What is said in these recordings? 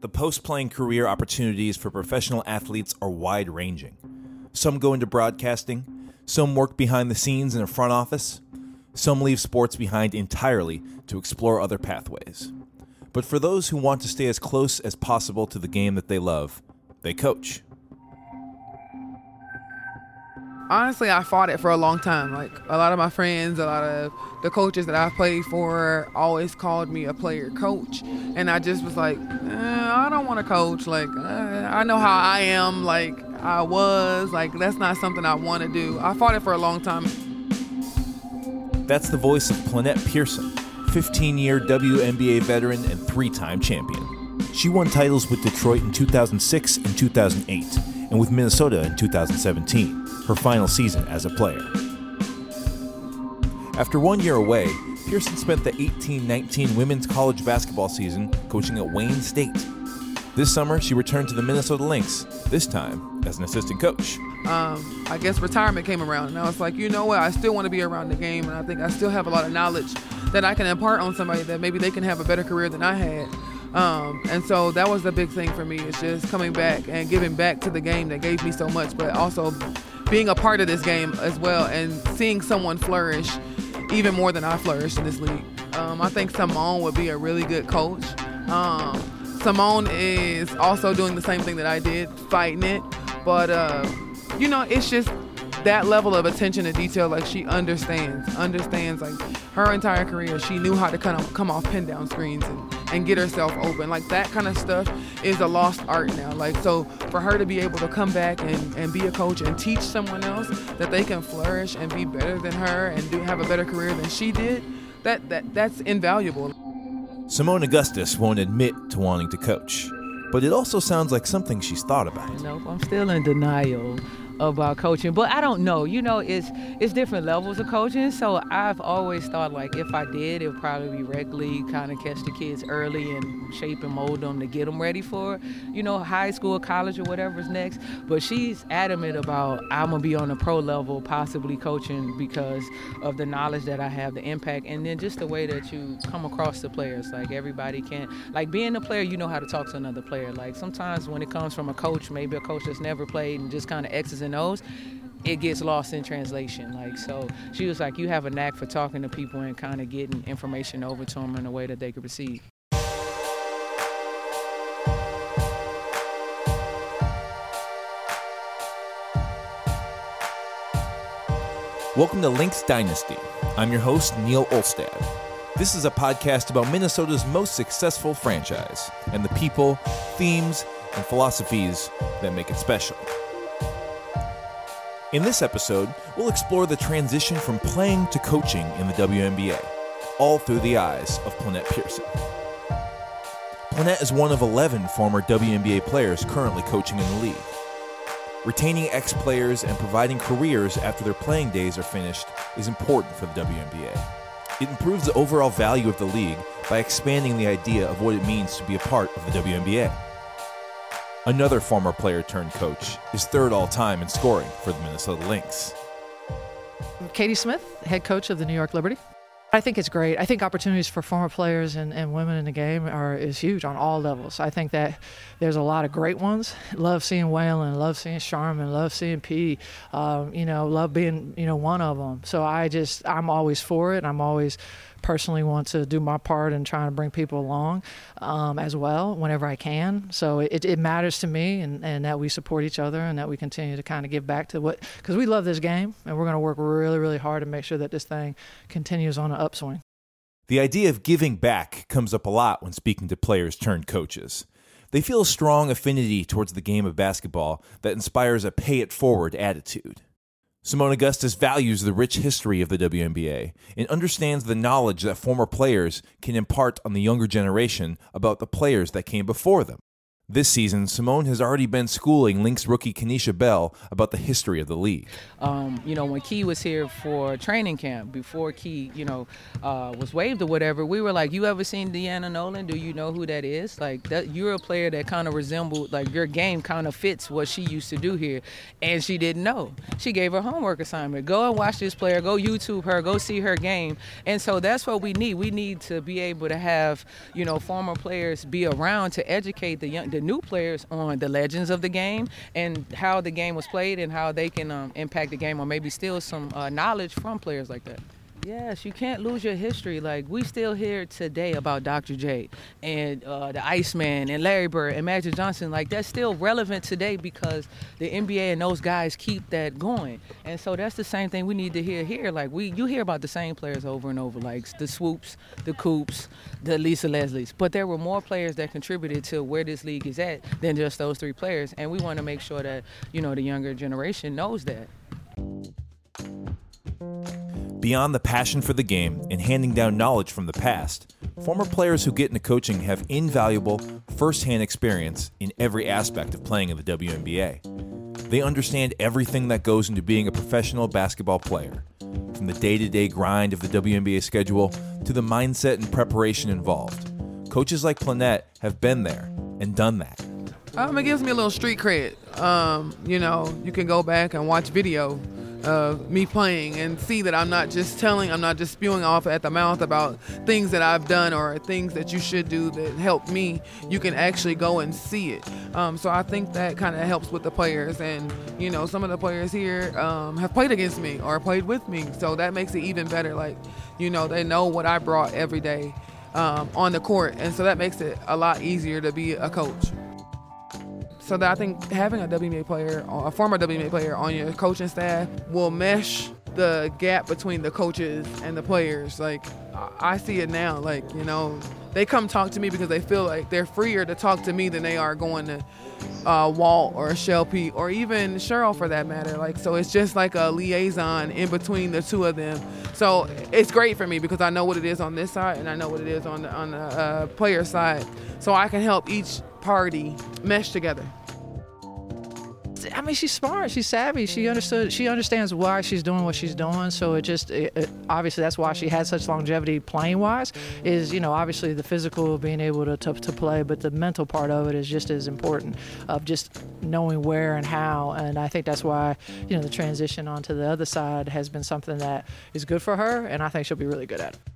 The post playing career opportunities for professional athletes are wide ranging. Some go into broadcasting, some work behind the scenes in a front office, some leave sports behind entirely to explore other pathways. But for those who want to stay as close as possible to the game that they love, they coach. Honestly, I fought it for a long time. Like a lot of my friends, a lot of the coaches that I played for always called me a player coach, and I just was like, eh, I don't want to coach. Like uh, I know how I am. Like I was. Like that's not something I want to do. I fought it for a long time. That's the voice of Plenette Pearson, 15 year WNBA veteran and three time champion. She won titles with Detroit in 2006 and 2008, and with Minnesota in 2017, her final season as a player. After one year away, Pearson spent the 18 19 women's college basketball season coaching at Wayne State. This summer, she returned to the Minnesota Lynx, this time as an assistant coach. Um, I guess retirement came around, and I was like, you know what? I still want to be around the game, and I think I still have a lot of knowledge that I can impart on somebody that maybe they can have a better career than I had. Um, and so that was the big thing for me. It's just coming back and giving back to the game that gave me so much, but also being a part of this game as well and seeing someone flourish even more than I flourished in this league. Um, I think Seimone would be a really good coach. Um, Seimone is also doing the same thing that I did, fighting it. But, uh, you know, it's just that level of attention to detail. Like she understands, understands like her entire career. She knew how to kind of come off pin down screens and, and get herself open. Like that kind of stuff is a lost art now. Like so for her to be able to come back and, and be a coach and teach someone else that they can flourish and be better than her and do have a better career than she did, that, that that's invaluable. Seimone Augustus won't admit to wanting to coach, but it also sounds like something she's thought about. Nope, I'm still in denial about uh, coaching but i don't know. You know it's it's different levels of coaching so i've always thought like if i did it would probably be rec league, kind of catch the kids early and shape and mold them to get them ready for you know high school college or whatever's next. But she's adamant about i'm gonna be on the pro level possibly coaching because of the knowledge that i have the impact and then just the way that you come across the players like everybody can't like being a player you know how to talk to another player. Like sometimes when it comes from a coach maybe a coach that's never played and just kind of x's and O's, it gets lost in translation. Like so, she was like, you have a knack for talking to people and kind of getting information over to them in a way that they could receive. Welcome to Lynx Dynasty. I'm your host, Neil Olstad. This is a podcast about Minnesota's most successful franchise and the people, themes, and philosophies that make it special. In this episode, we'll explore the transition from playing to coaching in the WNBA, all through the eyes of Plenette Pearson. Plenette is one of 11 former WNBA players currently coaching in the league. Retaining ex players and providing careers after their playing days are finished is important for the WNBA. It improves the overall value of the league by expanding the idea of what it means to be a part of the WNBA. Another former player turned coach is third all time in scoring for the Minnesota Lynx. Katie Smith, head coach of the New York Liberty. I think it's great. I think opportunities for former players and, and women in the game are is huge on all levels. I think that there's a lot of great ones. Love seeing Waylon, love seeing Sharman, love seeing P. Um, you know, love being you know one of them. So I just I'm always for it. I'm always personally want to do my part in trying to bring people along um, as well whenever I can. So it, it matters to me and, and that we support each other and that we continue to kind of give back to what, because we love this game and we're going to work really, really hard to make sure that this thing continues on an upswing. The idea of giving back comes up a lot when speaking to players turned coaches. They feel a strong affinity towards the game of basketball that inspires a pay it forward attitude. Seimone Augustus values the rich history of the WNBA and understands the knowledge that former players can impart on the younger generation about the players that came before them. This season, Seimone has already been schooling Lynx rookie Kenisha Bell about the history of the league. Um, you know, when Key was here for training camp, before Key, you know, uh, was waived or whatever, we were like, "You ever seen Deanna Nolan? Do you know who that is? Like, that you're a player that kind of resembled, like, your game kind of fits what she used to do here." And she didn't know. She gave her homework assignment: go and watch this player, go YouTube her, go see her game. And so that's what we need. We need to be able to have, you know, former players be around to educate the young the new players on the legends of the game and how the game was played and how they can um, impact the game or maybe steal some uh, knowledge from players like that. Yes, you can't lose your history. Like we still hear today about Dr. J and uh, the Iceman and Larry Bird and Magic Johnson. Like that's still relevant today because the NBA and those guys keep that going. And so that's the same thing we need to hear here. Like we, you hear about the same players over and over, like the Swoops, the Coops, the Lisa Leslie's. But there were more players that contributed to where this league is at than just those three players. And we want to make sure that you know the younger generation knows that. Beyond the passion for the game and handing down knowledge from the past, former players who get into coaching have invaluable, first hand experience in every aspect of playing in the WNBA. They understand everything that goes into being a professional basketball player, from the day to day grind of the WNBA schedule to the mindset and preparation involved. Coaches like Plenette have been there and done that. Um, it gives me a little street cred. Um, you know, you can go back and watch video of me playing and see that I'm not just telling, I'm not just spewing off at the mouth about things that I've done or things that you should do that help me. You can actually go and see it. Um, so I think that kind of helps with the players. And, you know, some of the players here um, have played against me or played with me. So that makes it even better. Like, you know, they know what I brought every day um, on the court. And so that makes it a lot easier to be a coach. So that I think having a WNBA player, a former WNBA player on your coaching staff will mesh the gap between the coaches and the players. Like I see it now. Like you know, they come talk to me because they feel like they're freer to talk to me than they are going to uh, Walt or Shell P or even Cheryl for that matter. Like so, it's just like a liaison in between the two of them. So it's great for me because I know what it is on this side and I know what it is on the on the uh, player side. So I can help each party mesh together. I mean, she's smart. She's savvy. She understood. She understands why she's doing what she's doing. So it just it, it, obviously that's why she had such longevity playing wise. Is you know obviously the physical being able to, to to play, but the mental part of it is just as important of just knowing where and how. And I think that's why you know the transition onto the other side has been something that is good for her, and I think she'll be really good at it.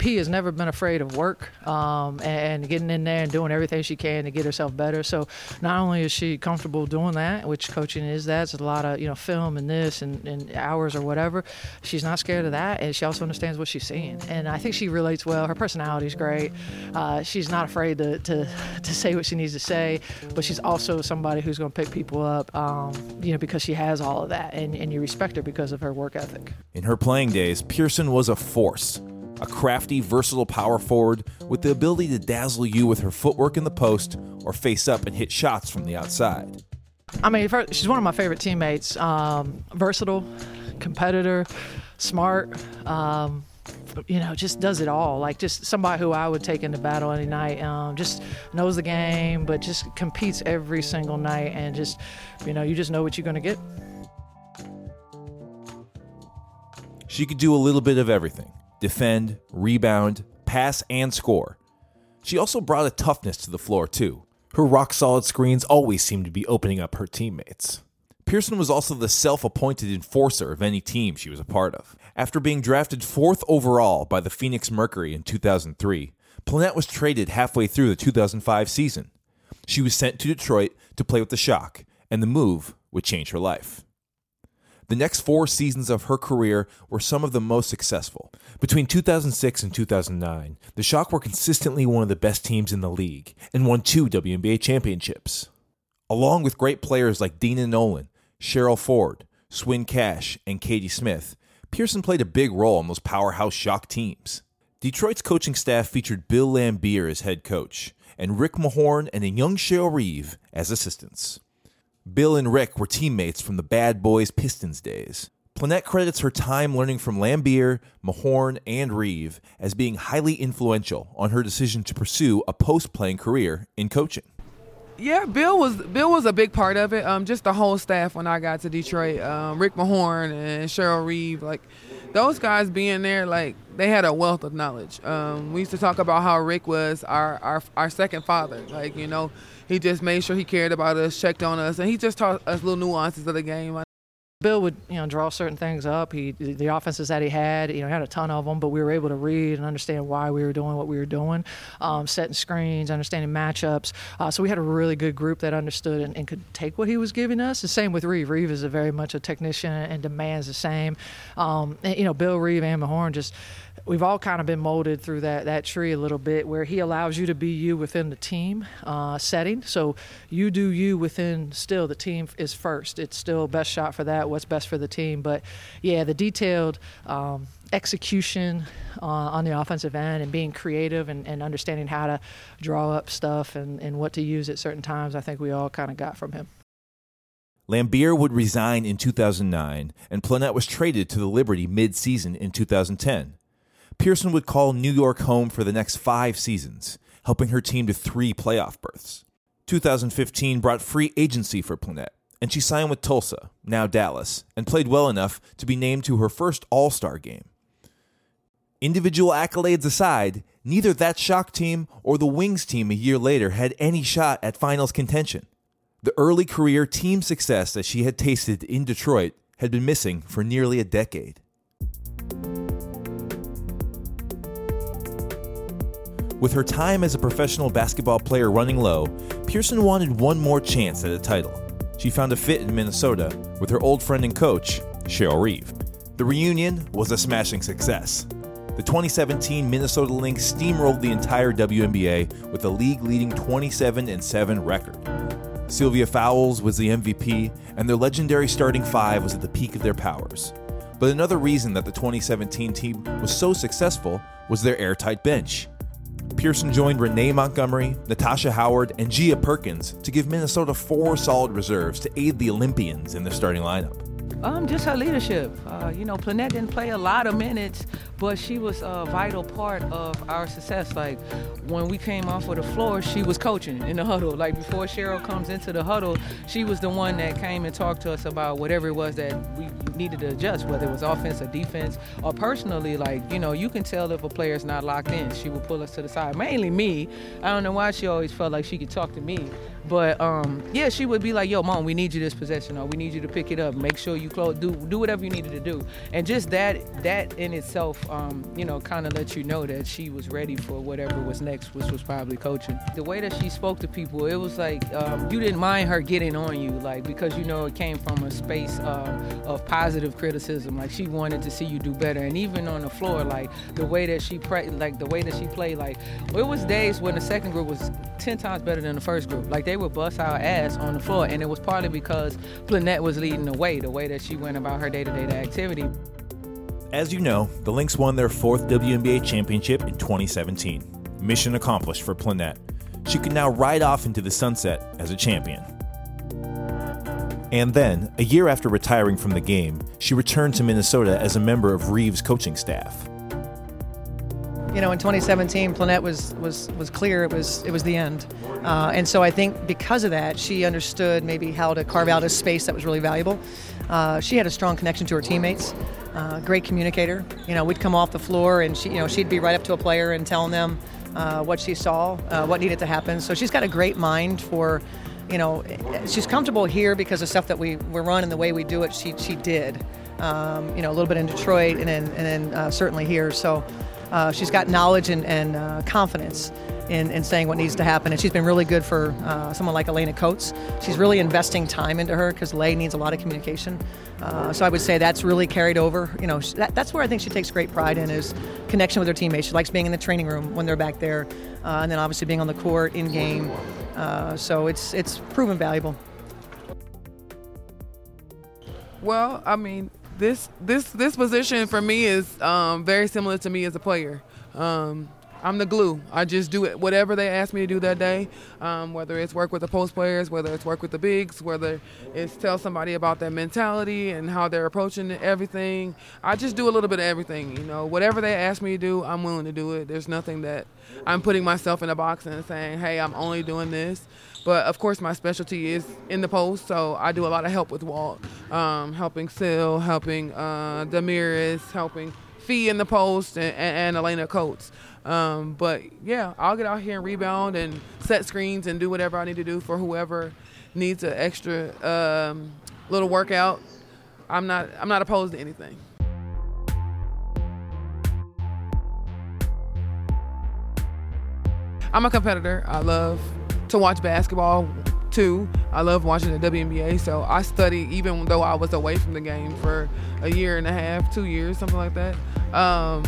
P has never been afraid of work um, and, getting in there and doing everything she can to get herself better. So not only is she comfortable doing that, which coaching is that, it's a lot of you know film and this and, and hours or whatever. She's not scared of that, and she also understands what she's seeing. And I think she relates well. Her personality is great. Uh, she's not afraid to, to to say what she needs to say, but she's also somebody who's going to pick people up, um, you know, because she has all of that, and, and you respect her because of her work ethic. In her playing days, Pearson was a force a crafty, versatile power forward with the ability to dazzle you with her footwork in the post or face up and hit shots from the outside. I mean, she's one of my favorite teammates. Um, versatile, competitor, smart. Um, you know, just does it all. Like just somebody who I would take into battle any night. Um, just knows the game, but just competes every single night, and just, you know, you just know what you're gonna get. She could do a little bit of everything defend, rebound, pass, and score. She also brought a toughness to the floor, too. Her rock solid screens always seemed to be opening up her teammates. Pearson was also the self appointed enforcer of any team she was a part of. After being drafted fourth overall by the Phoenix Mercury in 2003, Plenette was traded halfway through the 2005 season. She was sent to Detroit to play with the Shock, and the move would change her life. The next four seasons of her career were some of the most successful. Between 2006 and 2009, the Shock were consistently one of the best teams in the league and won two WNBA championships. Along with great players like Deanna Nolan, Cheryl Ford, Swin Cash, and Katie Smith, Pearson played a big role in those powerhouse Shock teams. Detroit's coaching staff featured Bill Laimbeer as head coach, and Rick Mahorn and a young Cheryl Reeve as assistants. Bill and Rick were teammates from the Bad Boys Pistons days. Plenette credits her time learning from Laimbeer, Mahorn, and Reeve as being highly influential on her decision to pursue a post playing career in coaching. Yeah, Bill was Bill was a big part of it. Um, just the whole staff when I got to Detroit, um, Rick Mahorn and Cheryl Reeve, like those guys being there, like they had a wealth of knowledge. Um, we used to talk about how Rick was our, our our second father. Like you know, he just made sure he cared about us, checked on us, and he just taught us little nuances of the game. Bill would, you know, draw certain things up. He, the offenses that he had, you know, he had a ton of them, but we were able to read and understand why we were doing what we were doing, um, setting screens, understanding matchups. Uh, so we had a really good group that understood and, and, could take what he was giving us. The same with Reeve. Reeve is very much a technician and demands the same. Um, and, you know, Bill Reeve and Mahorn just we've all kind of been molded through that that tree a little bit where he allows you to be you within the team uh, setting. So you do you within still the team is first. It's still best shot for that what's best for the team. But yeah the detailed um, execution uh, on the offensive end and being creative and, and understanding how to draw up stuff and, and what to use at certain times i think we all kind of got from him. Laimbeer would resign in 2009, and Plenette was traded to the Liberty mid season in 2010. Pearson would call New York home for the next five seasons, helping her team to three playoff berths. 2015 brought free agency for Plenette, and she signed with Tulsa, now Dallas, and played well enough to be named to her first All Star game. Individual accolades aside, neither that Shock team or the Wings team a year later had any shot at finals contention. The early career team success that she had tasted in Detroit had been missing for nearly a decade. With her time as a professional basketball player running low, Pearson wanted one more chance at a title. She found a fit in Minnesota with her old friend and coach, Cheryl Reeve. The reunion was a smashing success. The 2017 Minnesota Lynx steamrolled the entire WNBA with a league leading 27 7 record. Sylvia Fowles was the MVP, and their legendary starting five was at the peak of their powers. But another reason that the 2017 team was so successful was their airtight bench. Pearson joined Renee Montgomery, Natasha Howard, and Jia Perkins to give Minnesota four solid reserves to aid the Olympians in their starting lineup. Um, just her leadership. Uh, you know, Plenette didn't play a lot of minutes, but she was a vital part of our success. Like when we came off of the floor, she was coaching in the huddle. Like before Cheryl comes into the huddle, she was the one that came and talked to us about whatever it was that we needed to adjust, whether it was offense or defense or personally. Like you know, you can tell if a player's not locked in. She would pull us to the side. Mainly me. I don't know why she always felt like she could talk to me, but um, yeah, she would be like, "Yo, mom, we need you this possession, or we need you to pick it up. Make sure you close. Do do whatever you needed to do." And just that that in itself um, you know, kind of let you know that she was ready for whatever was next, which was probably coaching. The way that she spoke to people, it was like um, you didn't mind her getting on you, like because you know it came from a space um, of positive criticism. Like she wanted to see you do better, and even on the floor, like the way that she pre- like the way that she played, like it was days when the second group was ten times better than the first group. Like they would bust our ass on the floor, and it was partly because Plenette was leading the way, the way that she went about her day-to-day activity. As you know, the Lynx won their fourth WNBA championship in 2017. Mission accomplished for Plenette. She could now ride off into the sunset as a champion. And then, a year after retiring from the game, she returned to Minnesota as a member of Reeve's coaching staff. You know, in 2017, Plenette was was was clear it was it was the end, uh, and so I think because of that, she understood maybe how to carve out a space that was really valuable. Uh, she had a strong connection to her teammates uh, great communicator. You know, we'd come off the floor and she, you know, she'd be right up to a player and telling them uh, what she saw, uh, what needed to happen. So she's got a great mind for, you know, she's comfortable here because of stuff that we, we run and the way we do it. She she did, um, you know, a little bit in Detroit and then and then uh, certainly here. So uh, she's got knowledge and, and uh, confidence in, in saying what needs to happen. And she's been really good for uh, someone like Alaina Coates. She's really investing time into her because Lay needs a lot of communication. Uh, so I would say that's really carried over. You know, that, that's where I think she takes great pride in is connection with her teammates. She likes being in the training room when they're back there, uh, and then obviously being on the court in game. Uh, so it's it's proven valuable. Well, I mean, this this this position for me is um, very similar to me as a player. Um, I'm the glue. I just do it whatever they ask me to do that day. Um, whether it's work with the post players, whether it's work with the bigs, whether it's tell somebody about their mentality and how they're approaching everything. I just do a little bit of everything. You know, whatever they ask me to do, I'm willing to do it. There's nothing that I'm putting myself in a box and saying, hey, I'm only doing this. But of course, my specialty is in the post, so I do a lot of help with Walt, um, helping Sil, helping uh, Damiris, helping Fee in the post, and, and, and Alaina Coates. Um, but yeah, I'll get out here and rebound and set screens and do whatever I need to do for whoever needs an extra um, little workout. I'm not I'm not opposed to anything. I'm a competitor. I love to watch basketball too. I love watching the WNBA, so I study even though I was away from the game for a year and a half, two years, something like that. Um,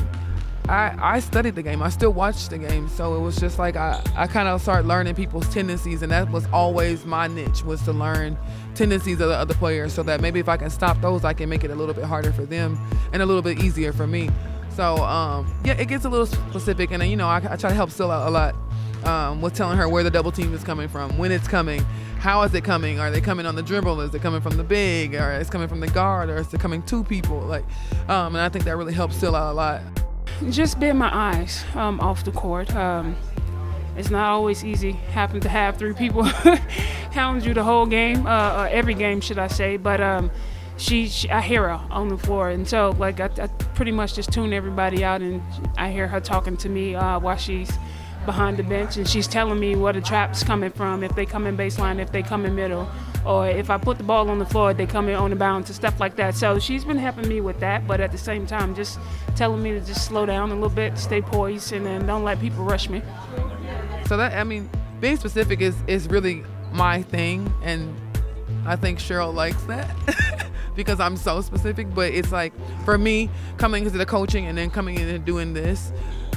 I, I studied the game. I still watched the game. So it was just like I, I kind of started learning people's tendencies. And that was always my niche was to learn tendencies of the other players so that maybe if I can stop those, I can make it a little bit harder for them and a little bit easier for me. So um, yeah, it gets a little specific. And, you know, I, I try to help out a lot um, with telling her where the double team is coming from, when it's coming, how is it coming? Are they coming on the dribble? Is it coming from the big? Or is it coming from the guard? Or is it coming two people? Like, um, and I think that really helps Sil out a lot just been my eyes um, off the court. Um, it's not always easy having to have three people hound you the whole game, uh, uh, every game, should I say. But um, she, she, I hear her on the floor, and so like I, I, pretty much just tune everybody out, and I hear her talking to me uh, while she's behind the bench, and she's telling me where the trap's coming from, if they come in baseline, if they come in middle, or if I put the ball on the floor, they come in on the bounce and stuff like that. So she's been helping me with that, but at the same time, just telling me to just slow down a little bit, stay poised, and then don't let people rush me. So that I mean, being specific is is really my thing, and I think Cheryl likes that. because I'm so specific, but it's like for me coming into the coaching and then coming in and doing this,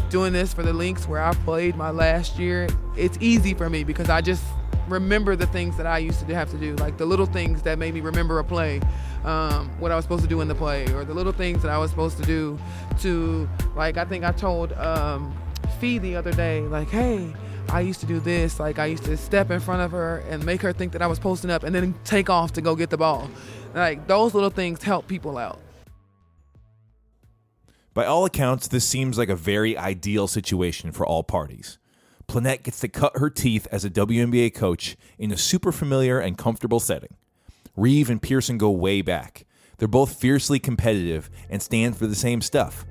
doing this for the Lynx where I played my last year, it's easy for me because I just remember the things that I used to have to do, like the little things that made me remember a play, um, what I was supposed to do in the play, or the little things that I was supposed to do to, like, I think I told um, Fee the other day, like, hey, I used to do this. Like, I used to step in front of her and make her think that I was posting up and then take off to go get the ball. Like, those little things help people out. By all accounts, this seems like a very ideal situation for all parties. Plenette gets to cut her teeth as a WNBA coach in a super familiar and comfortable setting. Reeve and Pearson go way back. They're both fiercely competitive and stand for the same stuff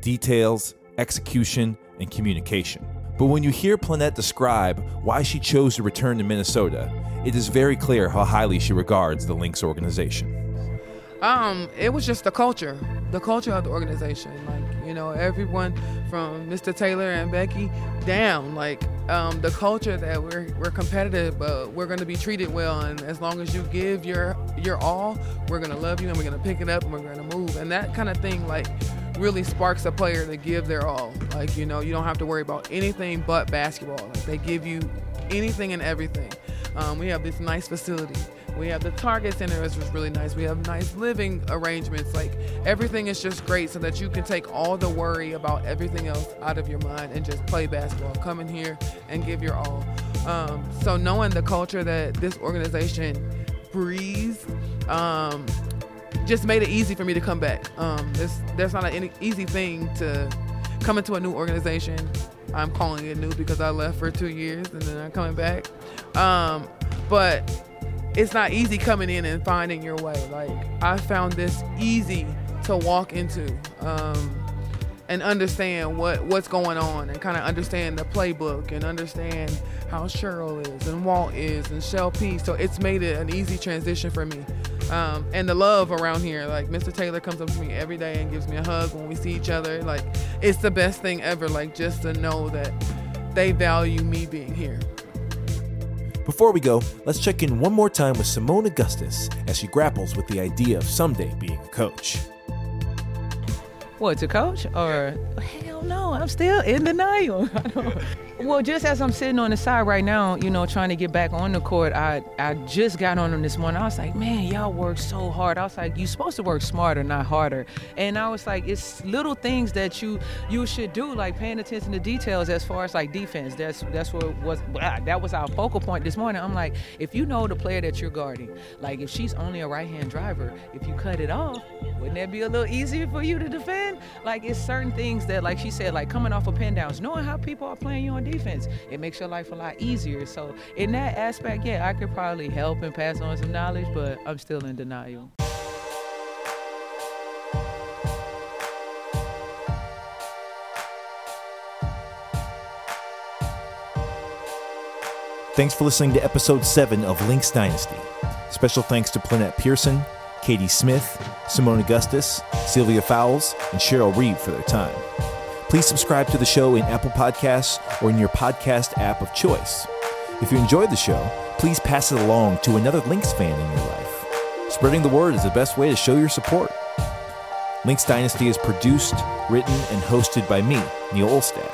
details, execution, and communication. But when you hear Plenette describe why she chose to return to Minnesota, it is very clear how highly she regards the Lynx organization. Um, it was just the culture, the culture of the organization. Like you know, everyone from Mr. Taylor and Becky down. Like um, the culture that we're we're competitive, but we're going to be treated well, and as long as you give your your all, we're going to love you, and we're going to pick it up, and we're going to move, and that kind of thing. Like really sparks a player to give their all. Like you know, you don't have to worry about anything but basketball. Like they give you anything and everything. Um, we have this nice facility. We have the Target Center, which was really nice. We have nice living arrangements. Like everything is just great so that you can take all the worry about everything else out of your mind and just play basketball. Come in here and give your all. Um, so knowing the culture that this organization breathes, um, just made it easy for me to come back. Um, there's not an easy thing to come into a new organization. I'm calling it new because I left for two years and then I'm coming back. Um, but it's not easy coming in and finding your way. Like I found this easy to walk into um, and understand what what's going on and kind of understand the playbook and understand how Cheryl is and Walt is and Shell P. So it's made it an easy transition for me. Um, and the love around here, like Mr. Taylor comes up to me every day and gives me a hug when we see each other. Like it's the best thing ever. Like just to know that they value me being here. Before we go, let's check in one more time with Seimone Augustus as she grapples with the idea of someday being a coach. What, to coach? Or, hell no, I'm still in denial. Well, just as I'm sitting on the side right now, you know, trying to get back on the court, I I just got on them this morning. I was like, man, y'all work so hard. I was like, you're supposed to work smarter, not harder. And I was like, it's little things that you you should do, like paying attention to details as far as like defense. That's that's what was ah, that was our focal point this morning. I'm like, if you know the player that you're guarding, like if she's only a right hand driver, if you cut it off, wouldn't that be a little easier for you to defend? Like it's certain things that, like she said, like coming off of pin downs, knowing how people are playing you on defense, it makes your life a lot easier. So in that aspect, yeah, I could probably help and pass on some knowledge, but I'm still in denial. Thanks for listening to episode 7 of Lynx Dynasty. Special thanks to Plenette Pearson, Katie Smith, Seimone Augustus, Sylvia Fowles, and Cheryl Reeve for their time. Please subscribe to the show in Apple Podcasts or in your podcast app of choice. If you enjoyed the show, please pass it along to another Lynx fan in your life. Spreading the word is the best way to show your support. Lynx Dynasty is produced, written, and hosted by me, Neil Olstad.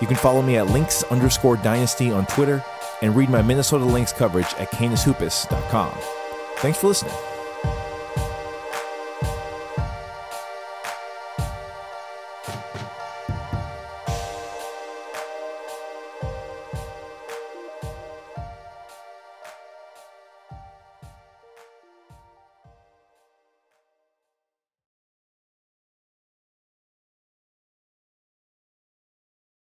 You can follow me at Lynx underscore Dynasty on Twitter and read my Minnesota Lynx coverage at canishoopus.com. Thanks for listening.